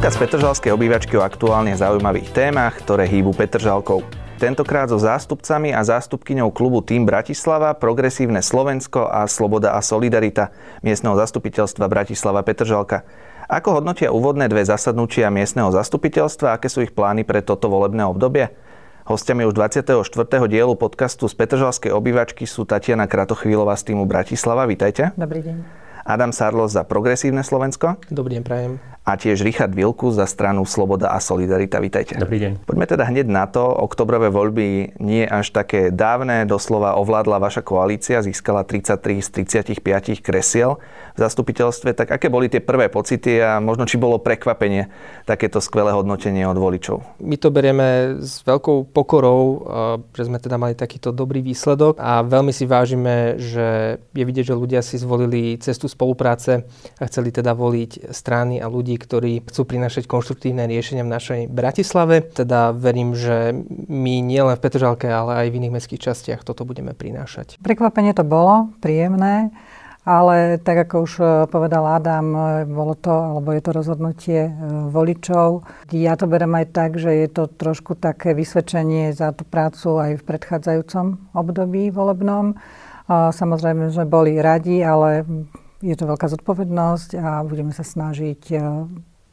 Podcast Petržalskej obývačky o aktuálne zaujímavých témach, ktoré hýbu Petržalkou. Tentokrát so zástupcami a zástupkyňou klubu Tým Bratislava, Progresívne Slovensko a Sloboda a Solidarita miestneho zastupiteľstva Bratislava Petržalka. Ako hodnotia úvodné dve zasadnutia miestneho zastupiteľstva, aké sú ich plány pre toto volebné obdobie? Hostiami už 24. dielu podcastu z Petržalskej obývačky sú Tatiana Kratochvílová z týmu Bratislava. Vítajte. Dobrý deň. Adam Sarlos za Progresívne Slovensko. Dobrý deň, prajem a tiež Richard Vilku za stranu Sloboda a Solidarita. Vítajte. Dobrý deň. Poďme teda hneď na to. Oktobrové voľby nie až také dávne. Doslova ovládla vaša koalícia, získala 33 z 35 kresiel v zastupiteľstve. Tak aké boli tie prvé pocity a možno či bolo prekvapenie takéto skvelé hodnotenie od voličov? My to berieme s veľkou pokorou, že sme teda mali takýto dobrý výsledok a veľmi si vážime, že je vidieť, že ľudia si zvolili cestu spolupráce a chceli teda voliť strany a ľudí, ktorí chcú prinášať konštruktívne riešenia v našej Bratislave. Teda verím, že my nielen v Petržalke, ale aj v iných mestských častiach toto budeme prinášať. Prekvapenie to bolo, príjemné. Ale tak ako už e, povedal Adam, e, bolo to, alebo je to rozhodnutie e, voličov. Ja to berem aj tak, že je to trošku také vysvedčenie za tú prácu aj v predchádzajúcom období volebnom. Samozrejme sme boli radi, ale je to veľká zodpovednosť a budeme sa snažiť e,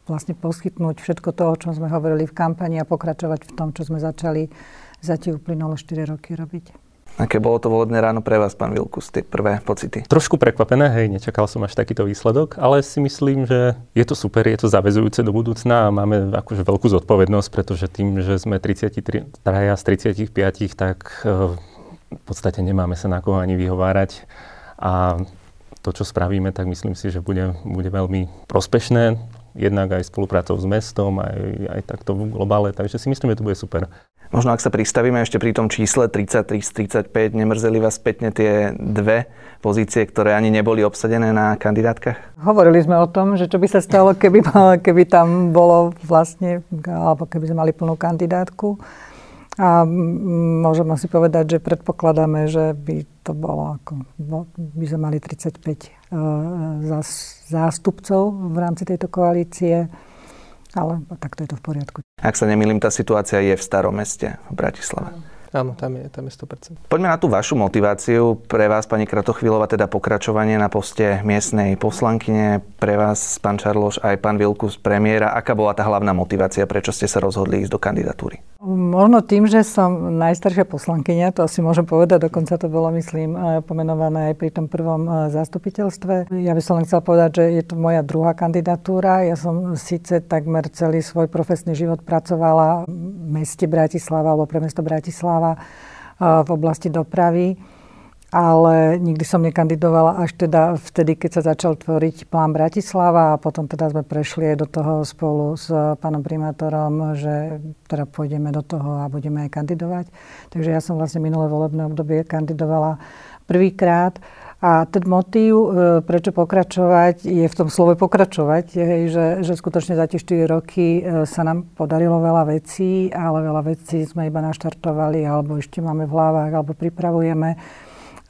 vlastne poskytnúť všetko to, o čom sme hovorili v kampani a pokračovať v tom, čo sme začali za tie uplynulé 4 roky robiť. Aké bolo to volebné ráno pre vás, pán Vilkus, tie prvé pocity? Trošku prekvapené, hej, nečakal som až takýto výsledok, ale si myslím, že je to super, je to zavezujúce do budúcna a máme akože veľkú zodpovednosť, pretože tým, že sme 33 z 35, tak e, v podstate nemáme sa na koho ani vyhovárať a to, čo spravíme, tak myslím si, že bude, bude veľmi prospešné, jednak aj spoluprácou s mestom, aj, aj takto v globále, takže si myslím, že to bude super. Možno ak sa pristavíme ešte pri tom čísle 33 z 35, nemrzeli vás spätne tie dve pozície, ktoré ani neboli obsadené na kandidátkach? Hovorili sme o tom, že čo by sa stalo, keby, keby tam bolo vlastne, alebo keby sme mali plnú kandidátku. A môžem si povedať, že predpokladáme, že by to bolo ako, by sme mali 35 uh, e, zástupcov v rámci tejto koalície, ale takto je to v poriadku. Ak sa nemýlim, tá situácia je v starom meste v Bratislave. Áno, tam je, tam je 100%. Poďme na tú vašu motiváciu. Pre vás, pani Kratochvílova, teda pokračovanie na poste miestnej poslankyne. Pre vás, pán Čarloš, aj pán Vilkus, premiéra. Aká bola tá hlavná motivácia, prečo ste sa rozhodli ísť do kandidatúry? Možno tým, že som najstaršia poslankyňa, to asi môžem povedať, dokonca to bolo, myslím, eh, pomenované aj pri tom prvom eh, zastupiteľstve. Ja by som len chcela povedať, že je to moja druhá kandidatúra. Ja som síce takmer celý svoj profesný život pracovala v meste Bratislava alebo pre mesto Bratislava eh, v oblasti dopravy ale nikdy som nekandidovala až teda vtedy, keď sa začal tvoriť plán Bratislava a potom teda sme prešli aj do toho spolu s pánom primátorom, že teda pôjdeme do toho a budeme aj kandidovať. Takže ja som vlastne minulé volebné obdobie kandidovala prvýkrát a ten motív, e, prečo pokračovať, je v tom slove pokračovať, je, že, že skutočne za tie 4 roky e, sa nám podarilo veľa vecí, ale veľa vecí sme iba naštartovali, alebo ešte máme v hlavách, alebo pripravujeme.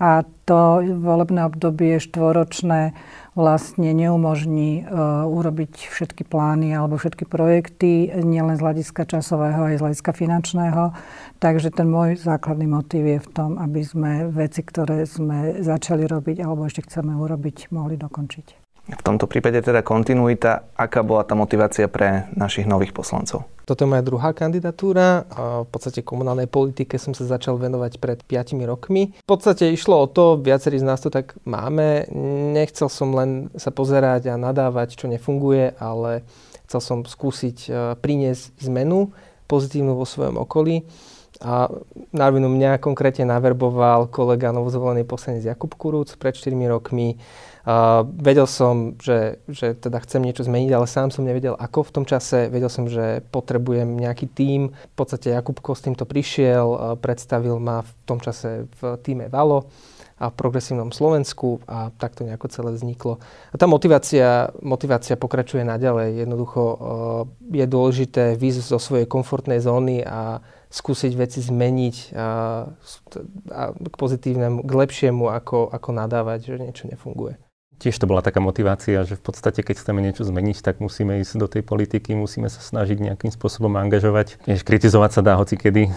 A to volebné obdobie štvoročné vlastne neumožní uh, urobiť všetky plány alebo všetky projekty, nielen z hľadiska časového, aj z hľadiska finančného. Takže ten môj základný motív je v tom, aby sme veci, ktoré sme začali robiť alebo ešte chceme urobiť, mohli dokončiť. V tomto prípade teda kontinuita. Aká bola tá motivácia pre našich nových poslancov? Toto je moja druhá kandidatúra. V podstate komunálnej politike som sa začal venovať pred 5 rokmi. V podstate išlo o to, viacerí z nás to tak máme. Nechcel som len sa pozerať a nadávať, čo nefunguje, ale chcel som skúsiť e, priniesť zmenu pozitívnu vo svojom okolí. A na mňa konkrétne naverboval kolega novozvolený poslanec Jakub Kurúc pred 4 rokmi Uh, vedel som, že, že teda chcem niečo zmeniť, ale sám som nevedel ako v tom čase. Vedel som, že potrebujem nejaký tím. V podstate Jakubko s týmto prišiel, uh, predstavil ma v tom čase v týme Valo a v progresívnom Slovensku a takto nejako celé vzniklo. A tá motivácia, motivácia pokračuje naďalej. Jednoducho uh, je dôležité výjsť zo svojej komfortnej zóny a skúsiť veci zmeniť a, a k pozitívnemu, k lepšiemu, ako, ako nadávať, že niečo nefunguje. Tiež to bola taká motivácia, že v podstate, keď chceme niečo zmeniť, tak musíme ísť do tej politiky, musíme sa snažiť nejakým spôsobom angažovať. Vieš, kritizovať sa dá hoci kedy,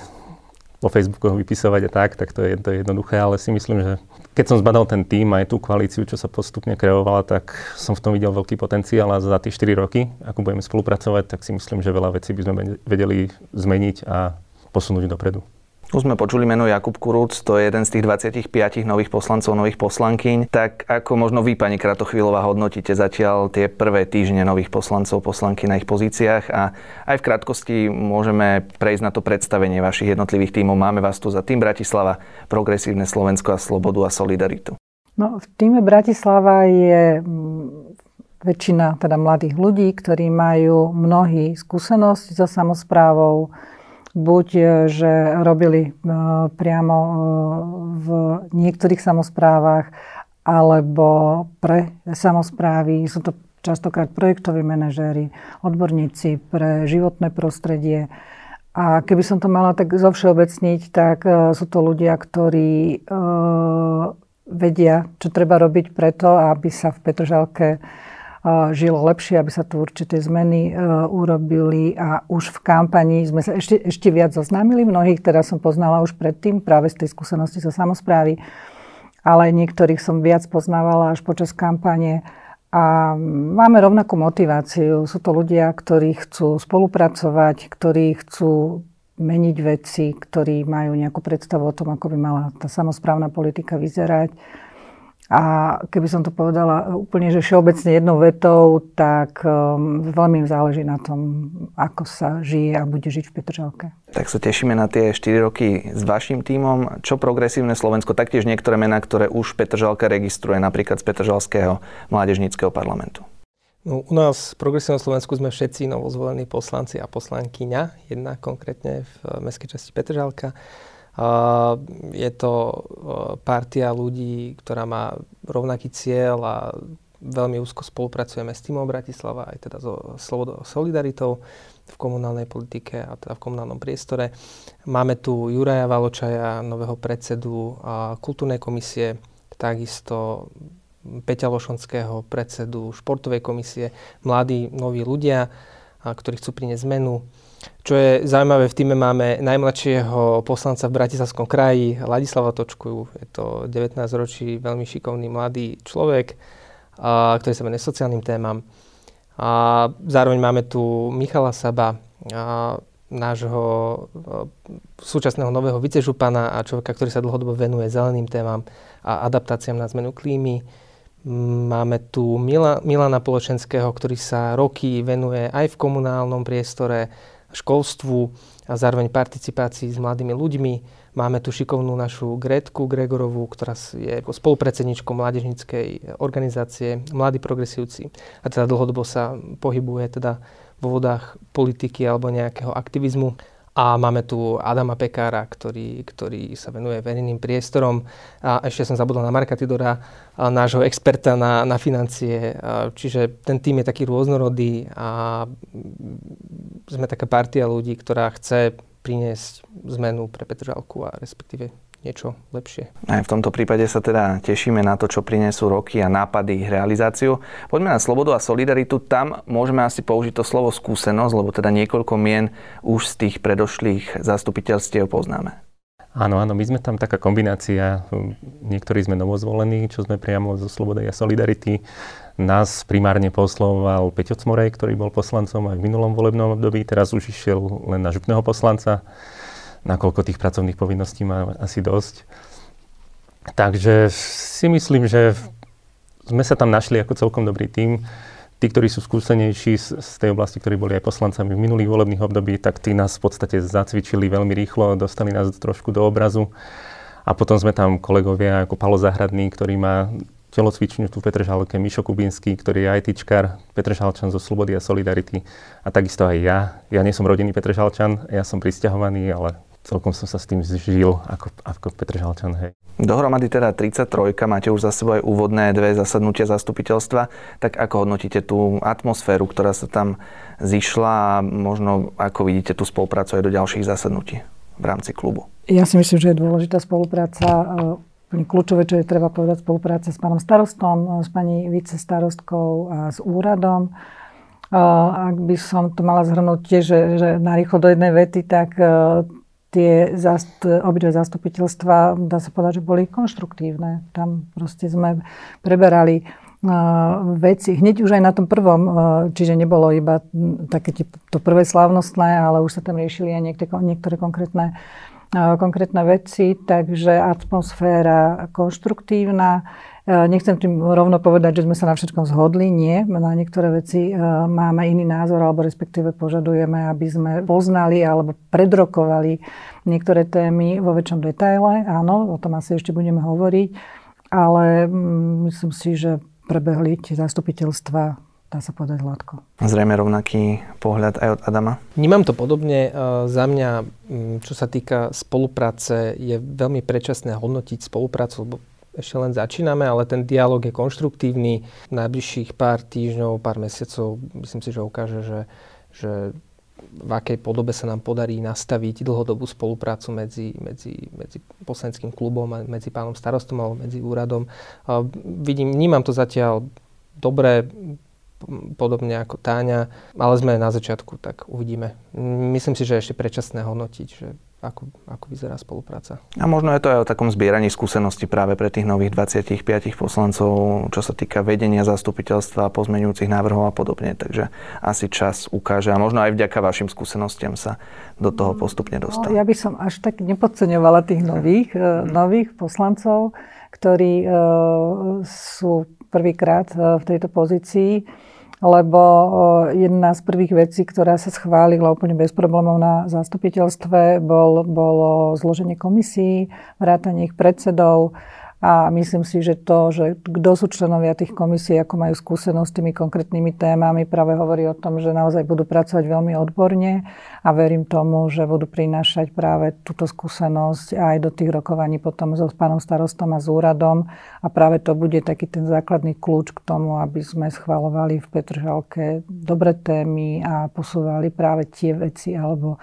po Facebooku vypisovať a tak, tak to je, to je jednoduché, ale si myslím, že keď som zbadal ten tým aj tú koalíciu, čo sa postupne kreovala, tak som v tom videl veľký potenciál a za tie 4 roky, ako budeme spolupracovať, tak si myslím, že veľa vecí by sme vedeli zmeniť a posunúť dopredu. Už sme počuli meno Jakub Kurúc, to je jeden z tých 25 nových poslancov, nových poslankyň. Tak ako možno vy, pani Kratochvílová, hodnotíte zatiaľ tie prvé týždne nových poslancov, poslanky na ich pozíciách a aj v krátkosti môžeme prejsť na to predstavenie vašich jednotlivých tímov. Máme vás tu za tým Bratislava, Progresívne Slovensko a Slobodu a Solidaritu. No, v týme Bratislava je mm, väčšina teda mladých ľudí, ktorí majú mnohí skúsenosť so samozprávou, buď e, že robili e, priamo e, v niektorých samozprávach, alebo pre samozprávy. Sú to častokrát projektoví manažéri, odborníci pre životné prostredie. A keby som to mala tak zovšeobecniť, tak sú to ľudia, ktorí vedia, čo treba robiť preto, aby sa v Petržalke žilo lepšie, aby sa tu určité zmeny e, urobili a už v kampani sme sa ešte, ešte viac zoznámili. Mnohých teda som poznala už predtým práve z tej skúsenosti zo samozprávy, ale niektorých som viac poznávala až počas kampane. A máme rovnakú motiváciu. Sú to ľudia, ktorí chcú spolupracovať, ktorí chcú meniť veci, ktorí majú nejakú predstavu o tom, ako by mala tá samozprávna politika vyzerať a keby som to povedala úplne, že všeobecne jednou vetou, tak um, veľmi im záleží na tom, ako sa žije a bude žiť v Petržalke. Tak sa tešíme na tie 4 roky s vašim tímom. Čo progresívne Slovensko, taktiež niektoré mená, ktoré už Petržalka registruje, napríklad z Petržalského mládežníckého parlamentu. No, u nás v Progresívnom Slovensku sme všetci novozvolení poslanci a poslankyňa, jedna konkrétne v mestskej časti Petržalka. Je to partia ľudí, ktorá má rovnaký cieľ a veľmi úzko spolupracujeme s týmom Bratislava, aj teda so Slobodou Solidaritou v komunálnej politike a teda v komunálnom priestore. Máme tu Juraja Valočaja, nového predsedu kultúrnej komisie, takisto Peťa Lošonského, predsedu športovej komisie, mladí, noví ľudia, ktorí chcú priniesť zmenu. Čo je zaujímavé, v týme máme najmladšieho poslanca v Bratislavskom kraji, Ladislava Točku. Je to 19 ročí, veľmi šikovný mladý človek, a, ktorý sa venuje sociálnym témam. A zároveň máme tu Michala Saba, a, nášho súčasného nového vicežupana a človeka, ktorý sa dlhodobo venuje zeleným témam a adaptáciám na zmenu klímy. Máme tu Mila, Milana Poločenského, ktorý sa roky venuje aj v komunálnom priestore, školstvu a zároveň participácii s mladými ľuďmi. Máme tu šikovnú našu Gretku Gregorovú, ktorá je spolupredsedničkou mládežníckej organizácie Mladí progresívci a teda dlhodobo sa pohybuje teda vo vodách politiky alebo nejakého aktivizmu. A máme tu Adama Pekára, ktorý, ktorý sa venuje verejným priestorom. A ešte som zabudol na Marka Tidora, nášho experta na, na financie. Čiže ten tým je taký rôznorodý a sme taká partia ľudí, ktorá chce priniesť zmenu pre Petržalku a respektíve niečo lepšie. Aj v tomto prípade sa teda tešíme na to, čo prinesú roky a nápady ich realizáciu. Poďme na slobodu a solidaritu. Tam môžeme asi použiť to slovo skúsenosť, lebo teda niekoľko mien už z tých predošlých zastupiteľstiev poznáme. Áno, áno, my sme tam taká kombinácia. Niektorí sme novozvolení, čo sme priamo zo Slobody a Solidarity. Nás primárne posloval Peťo Cmorej, ktorý bol poslancom aj v minulom volebnom období. Teraz už išiel len na župného poslanca nakoľko tých pracovných povinností má asi dosť. Takže si myslím, že sme sa tam našli ako celkom dobrý tým. Tí, ktorí sú skúsenejší z, z tej oblasti, ktorí boli aj poslancami v minulých volebných období, tak tí nás v podstate zacvičili veľmi rýchlo, dostali nás trošku do obrazu. A potom sme tam kolegovia ako Palo Zahradný, ktorý má telocvičňu tu v Petržalke, Mišo Kubinský, ktorý je ITčkar, Petržalčan zo Slobody a Solidarity a takisto aj ja. Ja nie som rodinný Petržalčan, ja som pristahovaný, ale celkom som sa s tým zžil ako, ako Petr Žalčan. Hej. Dohromady teda 33, máte už za sebou aj úvodné dve zasadnutia zastupiteľstva. Tak ako hodnotíte tú atmosféru, ktorá sa tam zišla a možno ako vidíte tú spoluprácu aj do ďalších zasadnutí v rámci klubu? Ja si myslím, že je dôležitá spolupráca. úplne kľúčové, čo je treba povedať, spolupráca s pánom starostom, s pani vicestarostkou a s úradom. Ak by som to mala zhrnúť tiež, že, že narýchlo do jednej vety, tak tie zast, obidve zastupiteľstva, dá sa povedať, že boli konštruktívne. Tam proste sme preberali veci. Hneď už aj na tom prvom, čiže nebolo iba také to prvé slávnostné, ale už sa tam riešili aj niektoré, niektoré konkrétne, konkrétne veci, takže atmosféra konštruktívna. Nechcem tým rovno povedať, že sme sa na všetkom zhodli. Nie, na niektoré veci máme iný názor, alebo respektíve požadujeme, aby sme poznali alebo predrokovali niektoré témy vo väčšom detaile. Áno, o tom asi ešte budeme hovoriť, ale mm, myslím si, že prebehli tie zastupiteľstva dá sa povedať hladko. Zrejme rovnaký pohľad aj od Adama? Vnímam to podobne. E, za mňa, čo sa týka spolupráce, je veľmi predčasné hodnotiť spoluprácu, lebo ešte len začíname, ale ten dialog je konštruktívny. Najbližších pár týždňov, pár mesiacov, myslím si, že ukáže, že, že v akej podobe sa nám podarí nastaviť dlhodobú spoluprácu medzi, medzi, medzi poslaneckým klubom a medzi pánom starostom alebo medzi úradom. A vidím, vnímam to zatiaľ dobre, podobne ako Táňa, ale sme na začiatku, tak uvidíme. Myslím si, že ešte predčasné hodnotiť, že ako, ako vyzerá spolupráca. A možno je to aj o takom zbieraní skúseností práve pre tých nových 25 poslancov, čo sa týka vedenia zastupiteľstva, pozmeňujúcich návrhov a podobne. Takže asi čas ukáže a možno aj vďaka vašim skúsenostiam sa do toho postupne dostane. No, ja by som až tak nepodceňovala tých nových, mm. nových poslancov, ktorí uh, sú prvýkrát uh, v tejto pozícii lebo jedna z prvých vecí, ktorá sa schválila úplne bez problémov na zastupiteľstve, bol, bolo zloženie komisí, vrátanie ich predsedov, a myslím si, že to, že kto sú členovia tých komisí, ako majú skúsenosť s tými konkrétnymi témami, práve hovorí o tom, že naozaj budú pracovať veľmi odborne a verím tomu, že budú prinášať práve túto skúsenosť aj do tých rokovaní potom so pánom starostom a s úradom. A práve to bude taký ten základný kľúč k tomu, aby sme schvalovali v Petržalke dobré témy a posúvali práve tie veci alebo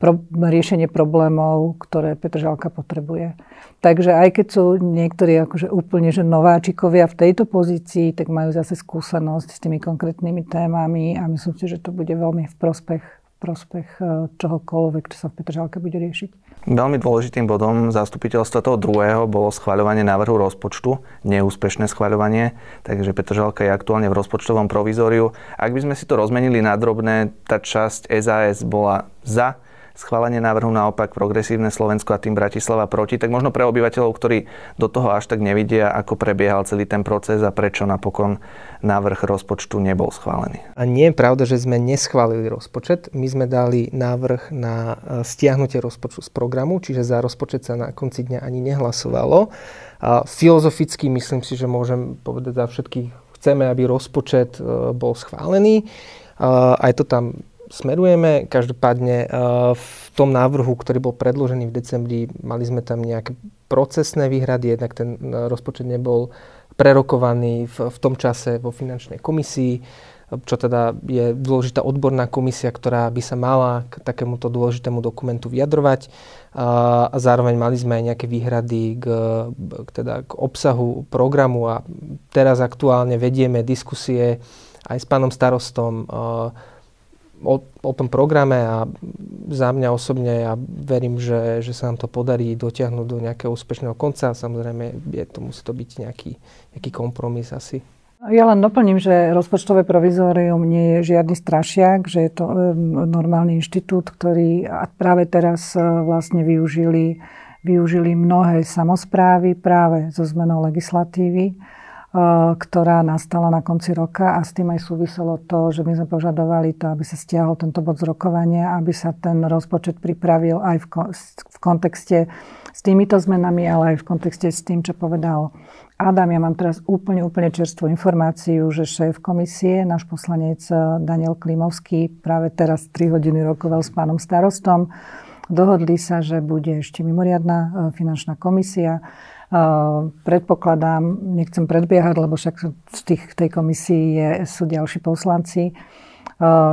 pro, riešenie problémov, ktoré Petržalka potrebuje. Takže aj keď sú niektorí akože úplne že nováčikovia v tejto pozícii, tak majú zase skúsenosť s tými konkrétnymi témami a myslím si, že to bude veľmi v prospech, prospech e, čohokoľvek, čo sa v Petržalke bude riešiť. Veľmi dôležitým bodom zastupiteľstva toho druhého bolo schváľovanie návrhu rozpočtu, neúspešné schváľovanie, takže Petržalka je aktuálne v rozpočtovom provizóriu. Ak by sme si to rozmenili na drobné, tá časť SAS bola za schválenie návrhu naopak progresívne Slovensko a tým Bratislava proti, tak možno pre obyvateľov, ktorí do toho až tak nevidia, ako prebiehal celý ten proces a prečo napokon návrh rozpočtu nebol schválený. A nie je pravda, že sme neschválili rozpočet. My sme dali návrh na e, stiahnutie rozpočtu z programu, čiže za rozpočet sa na konci dňa ani nehlasovalo. A filozoficky myslím si, že môžem povedať za všetkých, chceme, aby rozpočet e, bol schválený. Aj to tam smerujeme. Každopádne eh, v tom návrhu, ktorý bol predložený v decembri, mali sme tam nejaké procesné výhrady, jednak ten eh, rozpočet nebol prerokovaný v, v tom čase vo finančnej komisii, čo teda je dôležitá odborná komisia, ktorá by sa mala k takémuto dôležitému dokumentu vyjadrovať. A zároveň mali sme aj nejaké výhrady k, k, teda k obsahu programu a teraz aktuálne vedieme diskusie aj s pánom starostom o, o tom programe a za mňa osobne ja verím, že, že sa nám to podarí dotiahnuť do nejakého úspešného konca. Samozrejme, je to, musí to byť nejaký, nejaký kompromis asi. Ja len doplním, že rozpočtové provizórium nie je žiadny strašiak, že je to normálny inštitút, ktorý práve teraz e, vlastne využili, využili mnohé samozprávy práve zo zmenou legislatívy ktorá nastala na konci roka a s tým aj súviselo to, že my sme požadovali to, aby sa stiahol tento bod z rokovania, aby sa ten rozpočet pripravil aj v, v kontexte s týmito zmenami, ale aj v kontexte s tým, čo povedal Adam. Ja mám teraz úplne, úplne čerstvú informáciu, že šéf komisie, náš poslanec eh, Daniel Klimovský, práve teraz 3 hodiny rokoval s pánom starostom. Dohodli sa, že bude ešte mimoriadná eh, finančná komisia Predpokladám, nechcem predbiehať, lebo však v tých, tej komisii je, sú ďalší poslanci,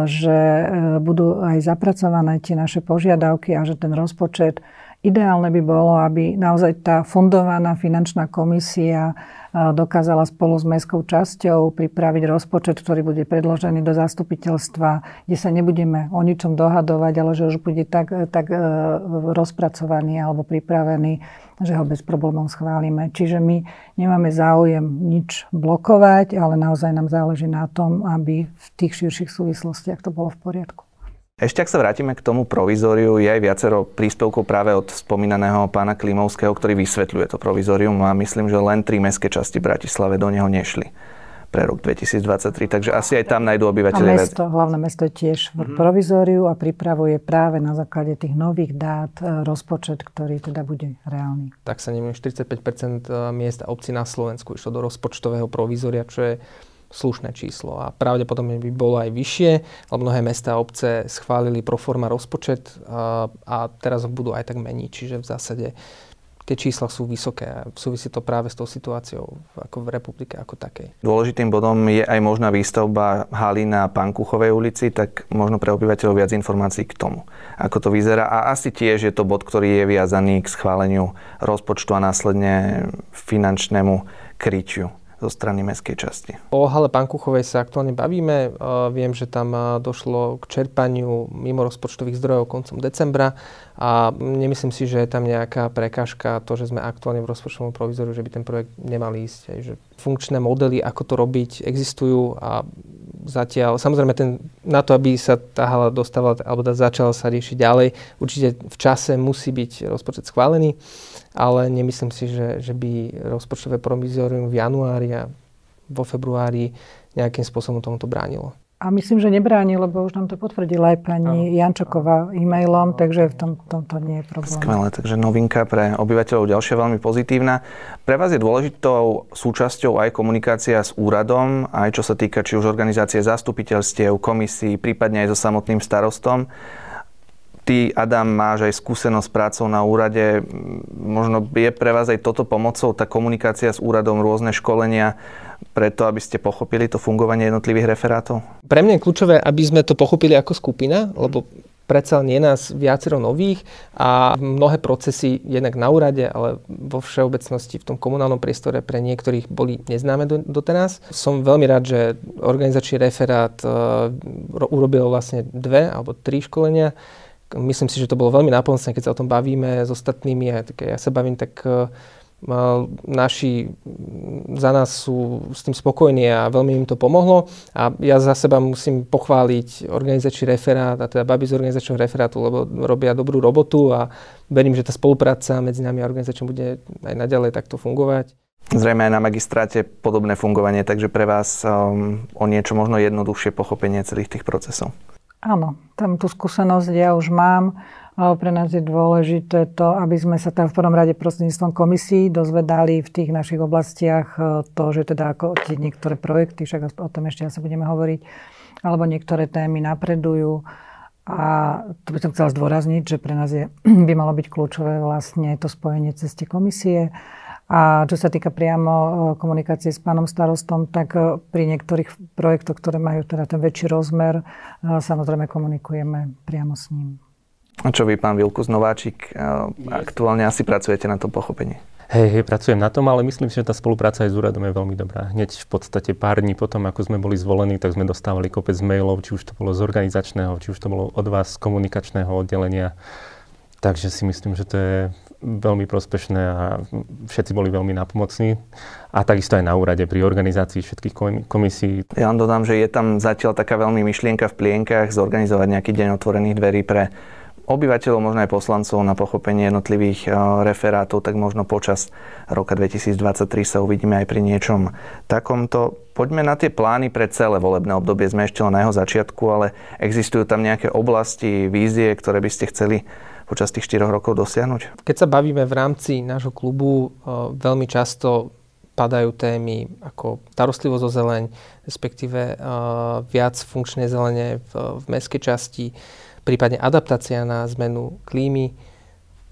že e, budú aj zapracované tie naše požiadavky a že ten rozpočet Ideálne by bolo, aby naozaj tá fundovaná finančná komisia dokázala spolu s mestskou časťou pripraviť rozpočet, ktorý bude predložený do zastupiteľstva, kde sa nebudeme o ničom dohadovať, ale že už bude tak, tak e, rozpracovaný alebo pripravený, že ho bez problémov schválime. Čiže my nemáme záujem nič blokovať, ale naozaj nám záleží na tom, aby v tých širších súvislostiach to bolo v poriadku. Ešte ak sa vrátime k tomu provizóriu, je aj viacero príspevkov práve od spomínaného pána Klimovského, ktorý vysvetľuje to provizórium a myslím, že len tri mestské časti Bratislave do neho nešli pre rok 2023, takže asi aj tam nájdú obyvateľe. A mesto, hlavné mesto je tiež v mm-hmm. provizóriu a pripravuje práve na základe tých nových dát e, rozpočet, ktorý teda bude reálny. Tak sa neviem, 45% miest a obcí na Slovensku išlo do rozpočtového provizória, čo je slušné číslo a pravdepodobne by bolo aj vyššie, lebo mnohé mesta a obce schválili pro forma rozpočet a, a teraz ho budú aj tak meniť, čiže v zásade tie čísla sú vysoké a súvisí to práve s tou situáciou ako v republike ako takej. Dôležitým bodom je aj možná výstavba haly na Pankuchovej ulici, tak možno pre obyvateľov viac informácií k tomu, ako to vyzerá. A asi tiež je to bod, ktorý je viazaný k schváleniu rozpočtu a následne finančnému kryťu zo strany mestskej časti. O hale Pankuchovej sa aktuálne bavíme. Viem, že tam došlo k čerpaniu mimo rozpočtových zdrojov koncom decembra a nemyslím si, že je tam nejaká prekážka to, že sme aktuálne v rozpočtovom provizoriu, že by ten projekt nemal ísť. Aj, že funkčné modely, ako to robiť, existujú a zatiaľ, samozrejme ten, na to, aby sa tá hala dostávala alebo začala sa riešiť ďalej, určite v čase musí byť rozpočet schválený ale nemyslím si, že, že by rozpočtové provizorium v januári a vo februári nejakým spôsobom tomuto bránilo. A myslím, že nebráni, lebo už nám to potvrdila aj pani ano. Jančoková e-mailom, takže v tom, tomto nie je problém. Skvelé, takže novinka pre obyvateľov ďalšia veľmi pozitívna. Pre vás je dôležitou súčasťou aj komunikácia s úradom, aj čo sa týka či už organizácie zastupiteľstiev, komisí, prípadne aj so samotným starostom. Ty, Adam, máš aj skúsenosť s prácou na úrade. Možno je pre vás aj toto pomocou, tá komunikácia s úradom, rôzne školenia, preto, aby ste pochopili to fungovanie jednotlivých referátov? Pre mňa je kľúčové, aby sme to pochopili ako skupina, lebo predsa nie nás viacero nových a mnohé procesy jednak na úrade, ale vo všeobecnosti v tom komunálnom priestore pre niektorých boli neznáme do, doteraz. Som veľmi rád, že organizačný referát uh, urobil vlastne dve alebo tri školenia myslím si, že to bolo veľmi nápomocné, keď sa o tom bavíme s ostatnými. A tak ja sa bavím, tak uh, naši za nás sú s tým spokojní a veľmi im to pomohlo. A ja za seba musím pochváliť organizačný referát, a teda babi z organizačného referátu, lebo robia dobrú robotu a verím, že tá spolupráca medzi nami a organizačnou bude aj naďalej takto fungovať. Zrejme aj na magistráte podobné fungovanie, takže pre vás um, o niečo možno jednoduchšie pochopenie celých tých procesov. Áno, tam tú skúsenosť ja už mám. Pre nás je dôležité to, aby sme sa tam v prvom rade prostredníctvom komisí dozvedali v tých našich oblastiach e, to, že teda ako tie niektoré projekty, však o tom ešte asi budeme hovoriť, alebo niektoré témy napredujú. A to by som chcela zdôrazniť, že pre nás je, by malo byť kľúčové vlastne to spojenie cez tie komisie a čo sa týka priamo e, komunikácie s pánom starostom, tak e, pri niektorých projektoch, ktoré majú teda ten väčší rozmer, e, samozrejme komunikujeme priamo s ním. A čo vy, pán Vilkus Nováčik, aktuálne asi pracujete na to pochopenie? Hej, hej, pracujem na tom, ale myslím si, že tá spolupráca aj s úradom je veľmi dobrá. Hneď v podstate pár dní potom, ako sme boli zvolení, tak sme dostávali kopec mailov, či už to bolo z organizačného, či už to bolo od vás z komunikačného oddelenia. Takže si myslím, že to je veľmi prospešné a všetci boli veľmi napomocní. A takisto aj na úrade pri organizácii všetkých komisí. Ja len dodám, že je tam zatiaľ taká veľmi myšlienka v plienkach zorganizovať nejaký deň otvorených dverí pre obyvateľov, možno aj poslancov na pochopenie jednotlivých referátov, tak možno počas roka 2023 sa uvidíme aj pri niečom takomto. Poďme na tie plány pre celé volebné obdobie. Sme ešte len na jeho začiatku, ale existujú tam nejaké oblasti, vízie, ktoré by ste chceli počas tých 4 rokov dosiahnuť? Keď sa bavíme v rámci nášho klubu, eh, veľmi často padajú témy ako starostlivosť o zeleň, respektíve uh, viac funkčnej zelene v, v mestskej časti, prípadne adaptácia na zmenu klímy,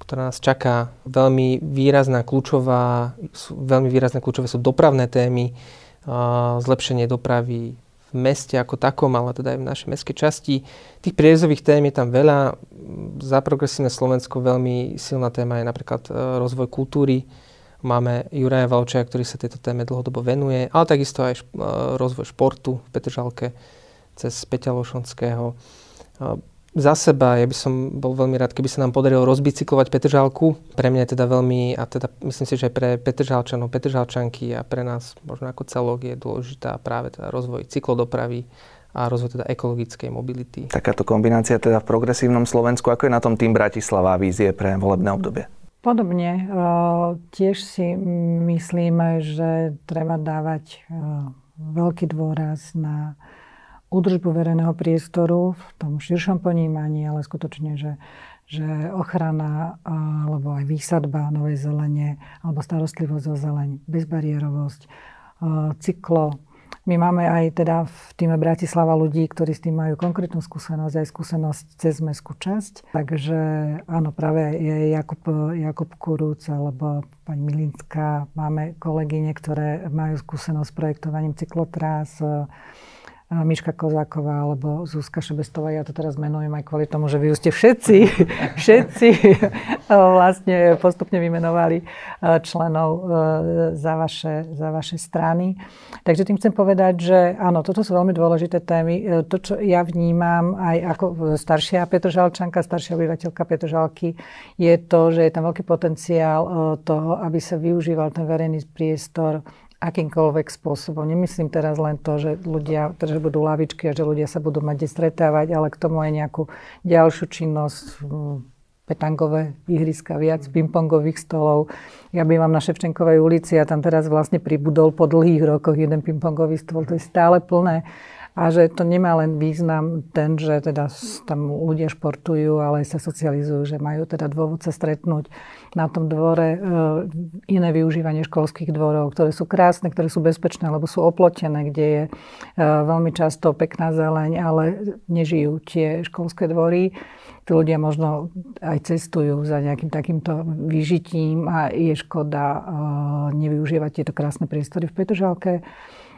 ktorá nás čaká. Veľmi výrazná kľúčová, sú, veľmi výrazné kľúčové sú dopravné témy, uh, zlepšenie dopravy meste ako takom, ale teda aj v našej mestskej časti. Tých priezových tém je tam veľa. za progresívne Slovensko veľmi silná téma je napríklad e, rozvoj kultúry. Máme Juraja Valčaja, ktorý sa tejto téme dlhodobo venuje, ale takisto aj e, rozvoj športu v Petržalke cez Peťa Lošonského. Za seba, ja by som bol veľmi rád, keby sa nám podarilo rozbicyklovať Petržalku. Pre mňa je teda veľmi, a teda myslím si, že aj pre Petržalčanov, Petržalčanky a pre nás možno ako celok je dôležitá práve teda rozvoj cyklodopravy, a rozvoj teda ekologickej mobility. Takáto kombinácia teda v progresívnom Slovensku, ako je na tom tým Bratislava vízie pre volebné obdobie? Podobne. E, tiež si myslíme, že treba dávať e, veľký dôraz na údržbu verejného priestoru v tom širšom ponímaní, ale skutočne, že, že ochrana alebo aj výsadba novej zelene alebo starostlivosť o zeleň, bezbariérovosť, e, cyklo, my máme aj teda v týme Bratislava ľudí, ktorí s tým majú konkrétnu skúsenosť, aj skúsenosť cez mestskú časť. Takže áno, práve je Jakub, Jakub Kurúc alebo pani Milinská. Máme kolegyne, ktoré majú skúsenosť s projektovaním cyklotrás, Miška Kozáková alebo Zuzka Šebestová. Ja to teraz menujem aj kvôli tomu, že vy ste všetci, všetci vlastne postupne vymenovali e, členov e, za vaše, za vaše strany. Takže tým chcem povedať, že áno, toto sú veľmi dôležité témy. To, čo ja vnímam aj ako staršia Petržalčanka, staršia obyvateľka Petržalky, je to, že je tam veľký potenciál toho, aby sa využíval ten verejný priestor akýmkoľvek spôsobom. Nemyslím teraz len to, že ľudia, že budú lavičky a že ľudia sa budú mať stretávať, ale k tomu aj nejakú ďalšiu činnosť, hm, petangové ihriska, viac pingpongových stolov. Ja bývam na Ševčenkovej ulici a tam teraz vlastne pribudol po dlhých rokoch jeden pingpongový stôl. To je stále plné a že to nemá len význam ten, že teda tam ľudia športujú, ale aj sa socializujú, že majú teda dôvod sa stretnúť na tom dvore, e, iné využívanie školských dvorov, ktoré sú krásne, ktoré sú bezpečné, lebo sú oplotené, kde je e, veľmi často pekná zeleň, ale nežijú tie školské dvory. Tí ľudia možno aj cestujú za nejakým takýmto vyžitím a je škoda e, nevyužívať tieto krásne priestory v Petržalke.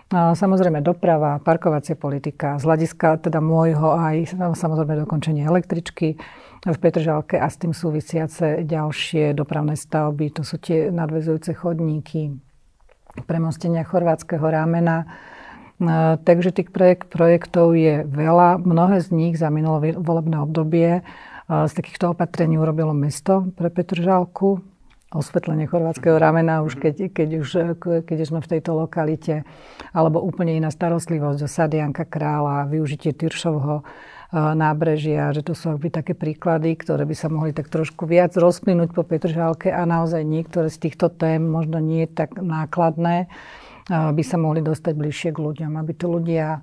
Samozrejme doprava, parkovacia politika, z hľadiska teda môjho aj samozrejme dokončenie električky v Petržalke a s tým súvisiace ďalšie dopravné stavby. To sú tie nadvezujúce chodníky, premostenia chorvátskeho rámena. Takže tých projekt, projektov je veľa. Mnohé z nich za minulé volebné obdobie z takýchto opatrení urobilo mesto pre Petržalku osvetlenie chorvátskeho ramena, už keď, keď, už, keď sme v tejto lokalite, alebo úplne iná starostlivosť o Sadianka kráľa, využitie Tyršovho e, nábrežia, že to sú akoby také príklady, ktoré by sa mohli tak trošku viac rozplynúť po Petržálke a naozaj niektoré z týchto tém, možno nie tak nákladné, e, by sa mohli dostať bližšie k ľuďom, aby to ľudia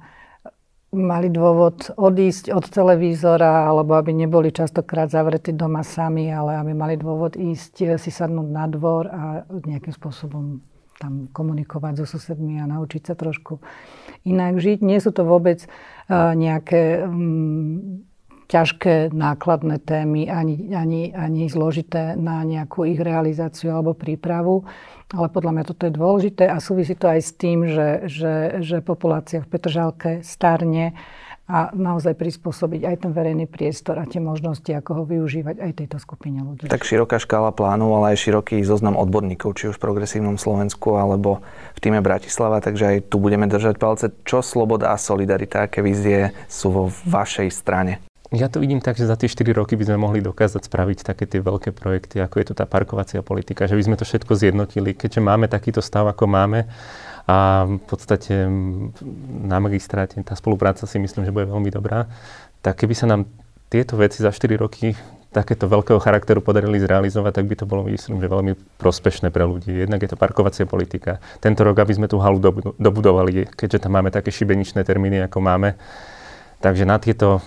mali dôvod odísť od televízora, alebo aby neboli častokrát zavretí doma sami, ale aby mali dôvod ísť eh, si sadnúť na dvor a nejakým spôsobom tam komunikovať so susedmi a naučiť sa trošku inak žiť. Nie sú to vôbec uh, nejaké um, ťažké nákladné témy, ani, ani, ani zložité na nejakú ich realizáciu alebo prípravu. Ale podľa mňa toto je dôležité a súvisí to aj s tým, že, že, že populácia v Petržalke starne a naozaj prispôsobiť aj ten verejný priestor a tie možnosti, ako ho využívať aj tejto skupine ľudí. Tak široká škála plánu, ale aj široký zoznam odborníkov, či už v progresívnom Slovensku alebo v týme Bratislava, takže aj tu budeme držať palce. Čo sloboda a solidarita, aké vízie sú vo vašej strane? Ja to vidím tak, že za tie 4 roky by sme mohli dokázať spraviť také tie veľké projekty, ako je to tá parkovacia politika, že by sme to všetko zjednotili, keďže máme takýto stav, ako máme a v podstate na magistráte tá spolupráca si myslím, že bude veľmi dobrá, tak keby sa nám tieto veci za 4 roky takéto veľkého charakteru podarili zrealizovať, tak by to bolo, myslím, že veľmi prospešné pre ľudí. Jednak je to parkovacia politika. Tento rok, aby sme tú halu dobudovali, keďže tam máme také šibeničné termíny, ako máme. Takže na tieto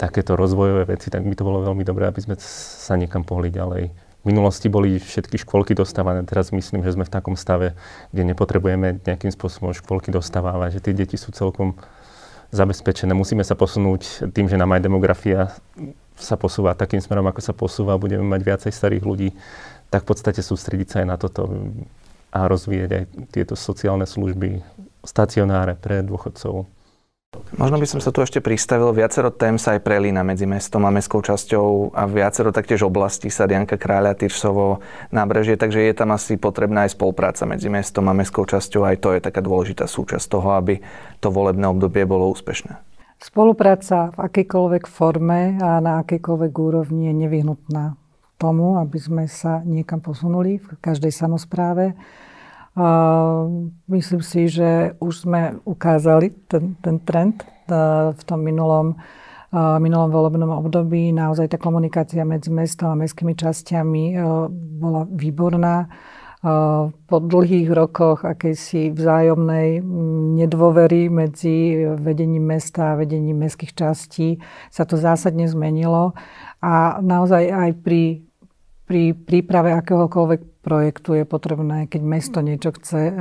takéto rozvojové veci, tak by to bolo veľmi dobré, aby sme sa niekam pohli ďalej. V minulosti boli všetky škôlky dostávané, teraz myslím, že sme v takom stave, kde nepotrebujeme nejakým spôsobom škôlky dostávať, že tie deti sú celkom zabezpečené. Musíme sa posunúť tým, že nám aj demografia sa posúva takým smerom, ako sa posúva, budeme mať viacej starých ľudí, tak v podstate sústrediť sa aj na toto a rozvíjať aj tieto sociálne služby, stacionáre pre dôchodcov. Možno by som sa tu ešte pristavil, viacero tém sa aj prelína medzi mestom a mestskou časťou a viacero taktiež oblastí sa Dianka Kráľa, Tyrsovo, nábrežie, takže je tam asi potrebná aj spolupráca medzi mestom a mestskou časťou, aj to je taká dôležitá súčasť toho, aby to volebné obdobie bolo úspešné. Spolupráca v akejkoľvek forme a na akejkoľvek úrovni je nevyhnutná tomu, aby sme sa niekam posunuli v každej samozpráve. Myslím si, že už sme ukázali ten, ten trend v tom minulom, minulom volebnom období. Naozaj tá komunikácia medzi mestom a mestskými časťami bola výborná. Po dlhých rokoch akejsi vzájomnej nedôvery medzi vedením mesta a vedením mestských častí sa to zásadne zmenilo. A naozaj aj pri pri príprave akéhokoľvek projektu je potrebné, keď mesto niečo chce e,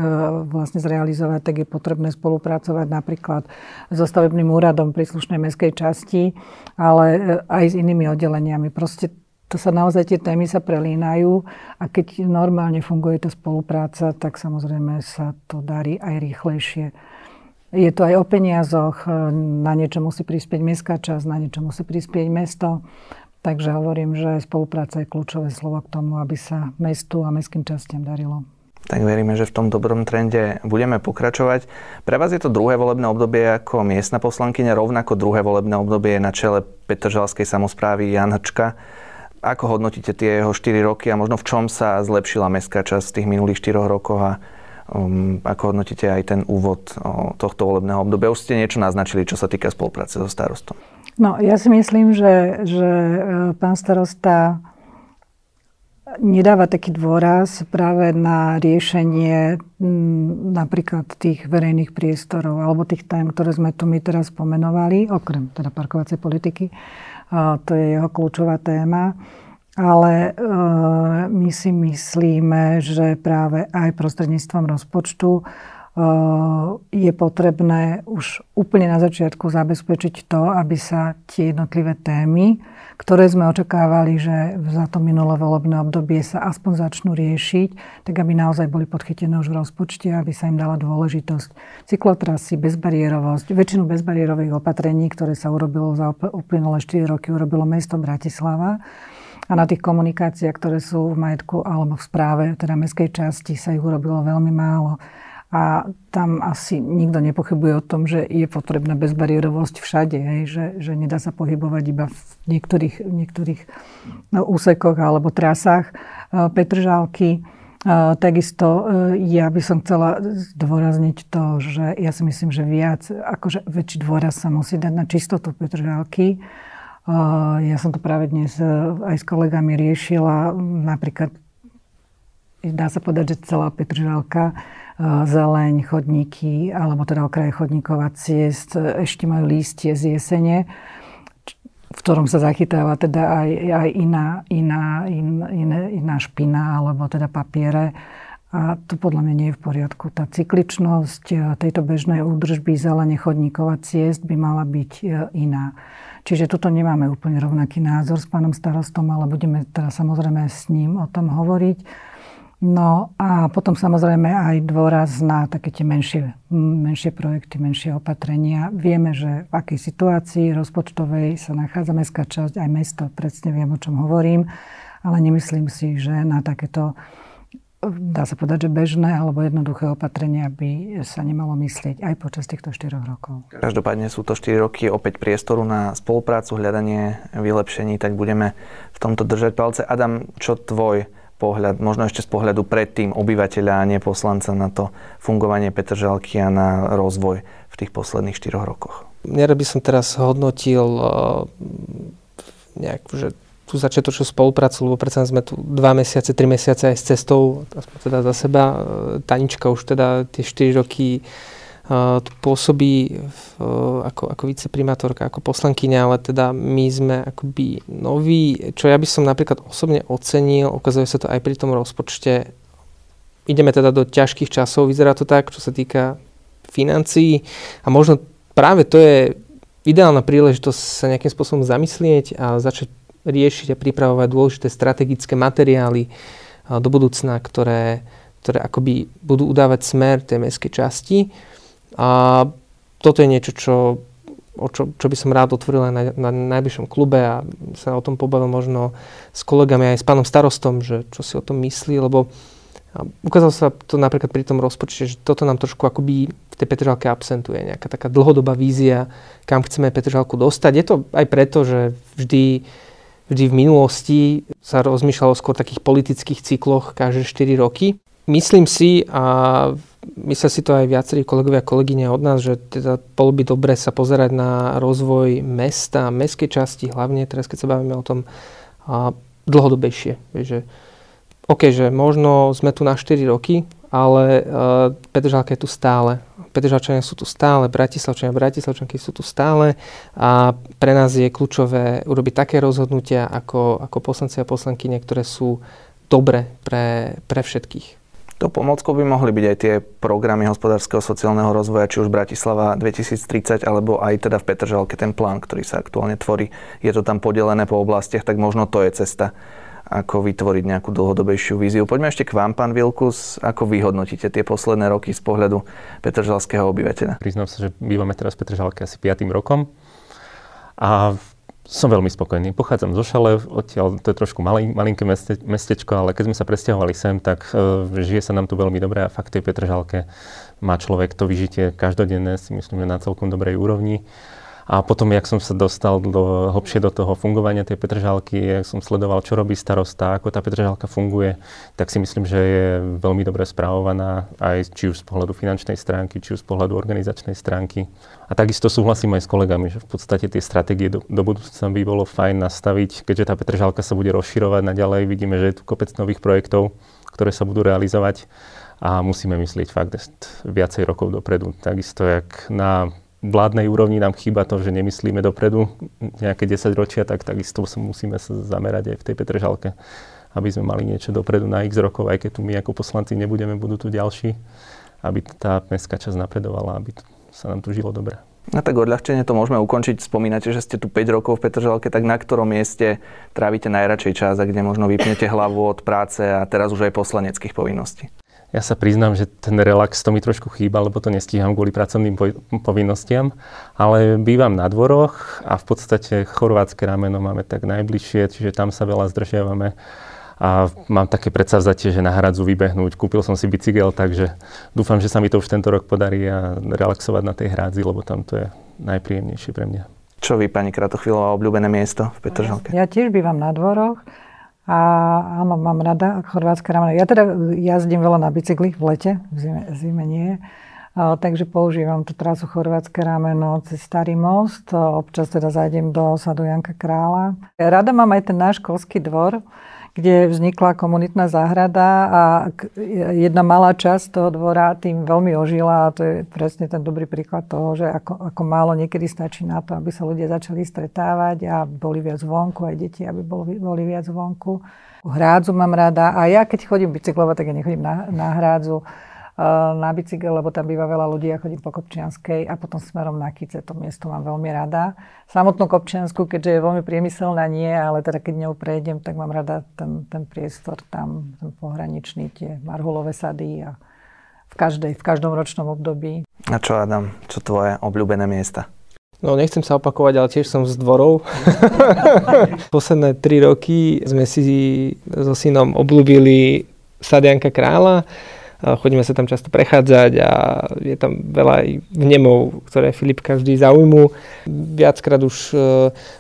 vlastne zrealizovať, tak je potrebné spolupracovať napríklad so stavebným úradom príslušnej mestskej časti, ale e, aj s inými oddeleniami. Proste to sa naozaj tie témy sa prelínajú a keď normálne funguje tá spolupráca, tak samozrejme sa to darí aj rýchlejšie. Je to aj o peniazoch, e, na niečo musí prispieť mestská časť, na niečo musí prispieť mesto. Takže hovorím, že spolupráca je kľúčové slovo k tomu, aby sa mestu a mestským častiam darilo. Tak veríme, že v tom dobrom trende budeme pokračovať. Pre vás je to druhé volebné obdobie ako miestna poslankyňa, rovnako druhé volebné obdobie na čele Petržalskej samozprávy Jan Hrčka. Ako hodnotíte tie jeho 4 roky a možno v čom sa zlepšila mestská časť v tých minulých 4 rokoch a um, ako hodnotíte aj ten úvod o, tohto volebného obdobia? Už ste niečo naznačili, čo sa týka spolupráce so starostom. No, ja si myslím, že, že e, pán starosta nedáva taký dôraz práve na riešenie napríklad tých verejných priestorov alebo tých tém, ktoré sme tu my teraz spomenovali, okrem teda parkovacej politiky. To je jeho kľúčová téma. Ale e, my si myslíme, že práve aj prostredníctvom rozpočtu je potrebné už úplne na začiatku zabezpečiť to, aby sa tie jednotlivé témy, ktoré sme očakávali, že za to minulé volebné obdobie sa aspoň začnú riešiť, tak aby naozaj boli podchytené už v rozpočte, aby sa im dala dôležitosť. Cyklotrasy, bezbariérovosť, väčšinu bezbariérových opatrení, ktoré sa urobilo za uplynulé 4 roky, urobilo mesto Bratislava. A na tých komunikáciách, ktoré sú v majetku alebo v správe, teda mestskej časti, sa ich urobilo veľmi málo. A tam asi nikto nepochybuje o tom, že je potrebná bezbariérovosť všade, hej, že, že nedá sa pohybovať iba v niektorých, niektorých no, úsekoch alebo trasách e, Petržálky. E, takisto e, ja by som chcela zdôrazniť to, že ja si myslím, že viac, akože väčší dôraz sa musí dať na čistotu Petržálky. Ja som to práve dnes aj s kolegami riešila. Napríklad dá sa povedať, že celá Petržálka zeleň, chodníky, alebo teda okraje chodníkov a ciest ešte majú lístie z jesene, v ktorom sa zachytáva teda aj, aj iná, iná, in, iné, iná špina alebo teda papiere. A to podľa mňa nie je v poriadku. Tá cykličnosť tejto bežnej údržby zelene chodníkov a ciest by mala byť e, iná. Čiže tuto nemáme úplne rovnaký názor s pánom starostom, ale budeme teda samozrejme s ním o tom hovoriť. No a potom samozrejme aj dôraz na také tie menšie, menšie projekty, menšie opatrenia. Vieme, že v akej situácii rozpočtovej sa nachádza mestská časť, aj mesto, presne viem, o čom hovorím, ale nemyslím si, že na takéto dá sa povedať, že bežné alebo jednoduché opatrenia by sa nemalo myslieť aj počas týchto 4 rokov. Každopádne sú to 4 roky opäť priestoru na spoluprácu, hľadanie vylepšení, tak budeme v tomto držať palce. Adam, čo tvoj pohľad, možno ešte z pohľadu predtým obyvateľa a nie poslanca na to fungovanie Petržalky a na rozvoj v tých posledných 4 rokoch? Nerad by som teraz hodnotil uh, nejak, že tú začiatočnú spoluprácu, lebo predsa sme tu dva mesiace, tri mesiace aj s cestou, aspoň teda za seba. Uh, Tanička už teda tie 4 roky pôsobí ako, ako viceprimátorka, ako poslankyňa, ale teda my sme akoby noví, čo ja by som napríklad osobne ocenil, ukazuje sa to aj pri tom rozpočte. Ideme teda do ťažkých časov, vyzerá to tak, čo sa týka financií a možno práve to je ideálna príležitosť sa nejakým spôsobom zamyslieť a začať riešiť a pripravovať dôležité strategické materiály do budúcna, ktoré, ktoré akoby budú udávať smer tej mestskej časti. A toto je niečo, čo, o čo, čo by som rád otvoril aj na, na najbližšom klube a sa o tom pobavil možno s kolegami aj s pánom starostom, že čo si o tom myslí, lebo ukázalo sa to napríklad pri tom rozpočte, že toto nám trošku akoby v tej Petržalke absentuje. Nejaká taká dlhodobá vízia, kam chceme Petržalku dostať. Je to aj preto, že vždy vždy v minulosti sa rozmýšľalo skôr o takých politických cykloch každé 4 roky. Myslím si, a myslia si to aj viacerí kolegovia a kolegyne od nás, že teda bolo by dobre sa pozerať na rozvoj mesta, mestskej časti, hlavne teraz keď sa bavíme o tom a dlhodobejšie. Že, OK, že možno sme tu na 4 roky, ale uh, Petržalka je tu stále. Petržalčania sú tu stále, Bratislavčania, Bratislavčanky sú tu stále a pre nás je kľúčové urobiť také rozhodnutia ako, ako poslanci a poslanky, ktoré sú dobre pre, pre všetkých. To pomockou by mohli byť aj tie programy hospodárskeho sociálneho rozvoja, či už Bratislava 2030, alebo aj teda v Petržalke ten plán, ktorý sa aktuálne tvorí. Je to tam podelené po oblastiach, tak možno to je cesta ako vytvoriť nejakú dlhodobejšiu víziu. Poďme ešte k vám, pán Vilkus. Ako vyhodnotíte tie posledné roky z pohľadu petržalského obyvateľa? Priznám sa, že bývame teraz v Petržalke asi 5. rokom a som veľmi spokojný. Pochádzam zo Šale, odtiaľ to je trošku malý, malinké meste, mestečko, ale keď sme sa presťahovali sem, tak uh, žije sa nám tu veľmi dobre a fakt tej Petržalke má človek to vyžitie každodenné, si myslím, že na celkom dobrej úrovni. A potom, jak som sa dostal do, hlbšie do toho fungovania tej Petržalky, jak som sledoval, čo robí starosta, ako tá Petržalka funguje, tak si myslím, že je veľmi dobre správovaná aj či už z pohľadu finančnej stránky, či už z pohľadu organizačnej stránky. A takisto súhlasím aj s kolegami, že v podstate tie stratégie do, do budúcna by bolo fajn nastaviť, keďže tá Petržalka sa bude rozširovať naďalej, vidíme, že je tu kopec nových projektov, ktoré sa budú realizovať a musíme myslieť fakt viacej rokov dopredu. Takisto jak na vládnej úrovni nám chýba to, že nemyslíme dopredu nejaké 10 ročia, tak takisto musíme sa zamerať aj v tej Petržalke, aby sme mali niečo dopredu na x rokov, aj keď tu my ako poslanci nebudeme, budú tu ďalší, aby tá mestská časť napredovala, aby sa nám tu žilo dobre. No tak odľahčenie to môžeme ukončiť. Spomínate, že ste tu 5 rokov v Petržalke, tak na ktorom mieste trávite najradšej čas a kde možno vypnete hlavu od práce a teraz už aj poslaneckých povinností? Ja sa priznám, že ten relax to mi trošku chýba, lebo to nestíham kvôli pracovným povinnostiam, ale bývam na dvoroch a v podstate chorvátske rameno máme tak najbližšie, čiže tam sa veľa zdržiavame a mám také predsavzatie, že na hradzu vybehnúť. Kúpil som si bicykel, takže dúfam, že sa mi to už tento rok podarí a relaxovať na tej hradzi, lebo tam to je najpríjemnejšie pre mňa. Čo vy, pani Kratochvílová, obľúbené miesto v Petržalke? Ja tiež bývam na dvoroch. A áno, mám rada chorvátske rameno. Ja teda jazdím veľa na bicykli v lete, v zime, zime nie. A, takže používam tú trasu chorvátske rameno cez Starý most. Občas teda zajdem do osadu Janka Krála. Rada mám aj ten náš školský dvor, kde vznikla komunitná záhrada a jedna malá časť toho dvora tým veľmi ožila a to je presne ten dobrý príklad toho, že ako, ako málo niekedy stačí na to, aby sa ľudia začali stretávať a boli viac vonku, aj deti, aby boli, boli viac vonku. Hrádzu mám rada a ja keď chodím bicyklovať, tak ja nechodím na, na hrádzu na bicykel, lebo tam býva veľa ľudí, ja chodím po Kopčianskej a potom smerom na Kice. To miesto mám veľmi rada. Samotnú Kopčiansku, keďže je veľmi priemyselná, nie, ale teda keď ňou prejdem, tak mám rada ten, ten priestor tam, ten pohraničný, tie marhulové sady a v, každej, v každom ročnom období. A čo Adam, čo tvoje obľúbené miesta? No nechcem sa opakovať, ale tiež som z dvorov. Posledné tri roky sme si so synom obľúbili Sadianka Krála chodíme sa tam často prechádzať a je tam veľa aj vnemov, ktoré Filipka vždy zaujmú. Viackrát už e,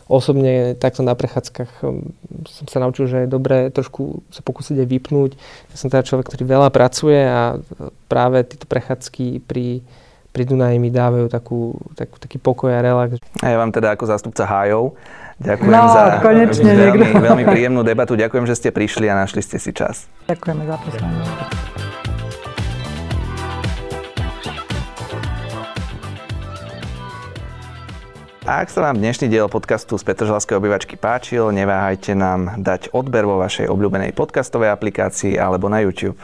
osobne takto na prechádzkach e, som sa naučil, že je dobré trošku sa pokúsiť aj vypnúť. Ja som teda človek, ktorý veľa pracuje a práve tieto prechádzky pri pri Dunaji mi dávajú takú, takú, taký pokoj a relax. A ja vám teda ako zástupca hájov ďakujem no, za konečne veľmi, veľmi príjemnú debatu. Ďakujem, že ste prišli a našli ste si čas. Ďakujeme za pozvanie. Ak sa vám dnešný diel podcastu z Petržalskej obyvačky páčil, neváhajte nám dať odber vo vašej obľúbenej podcastovej aplikácii alebo na YouTube.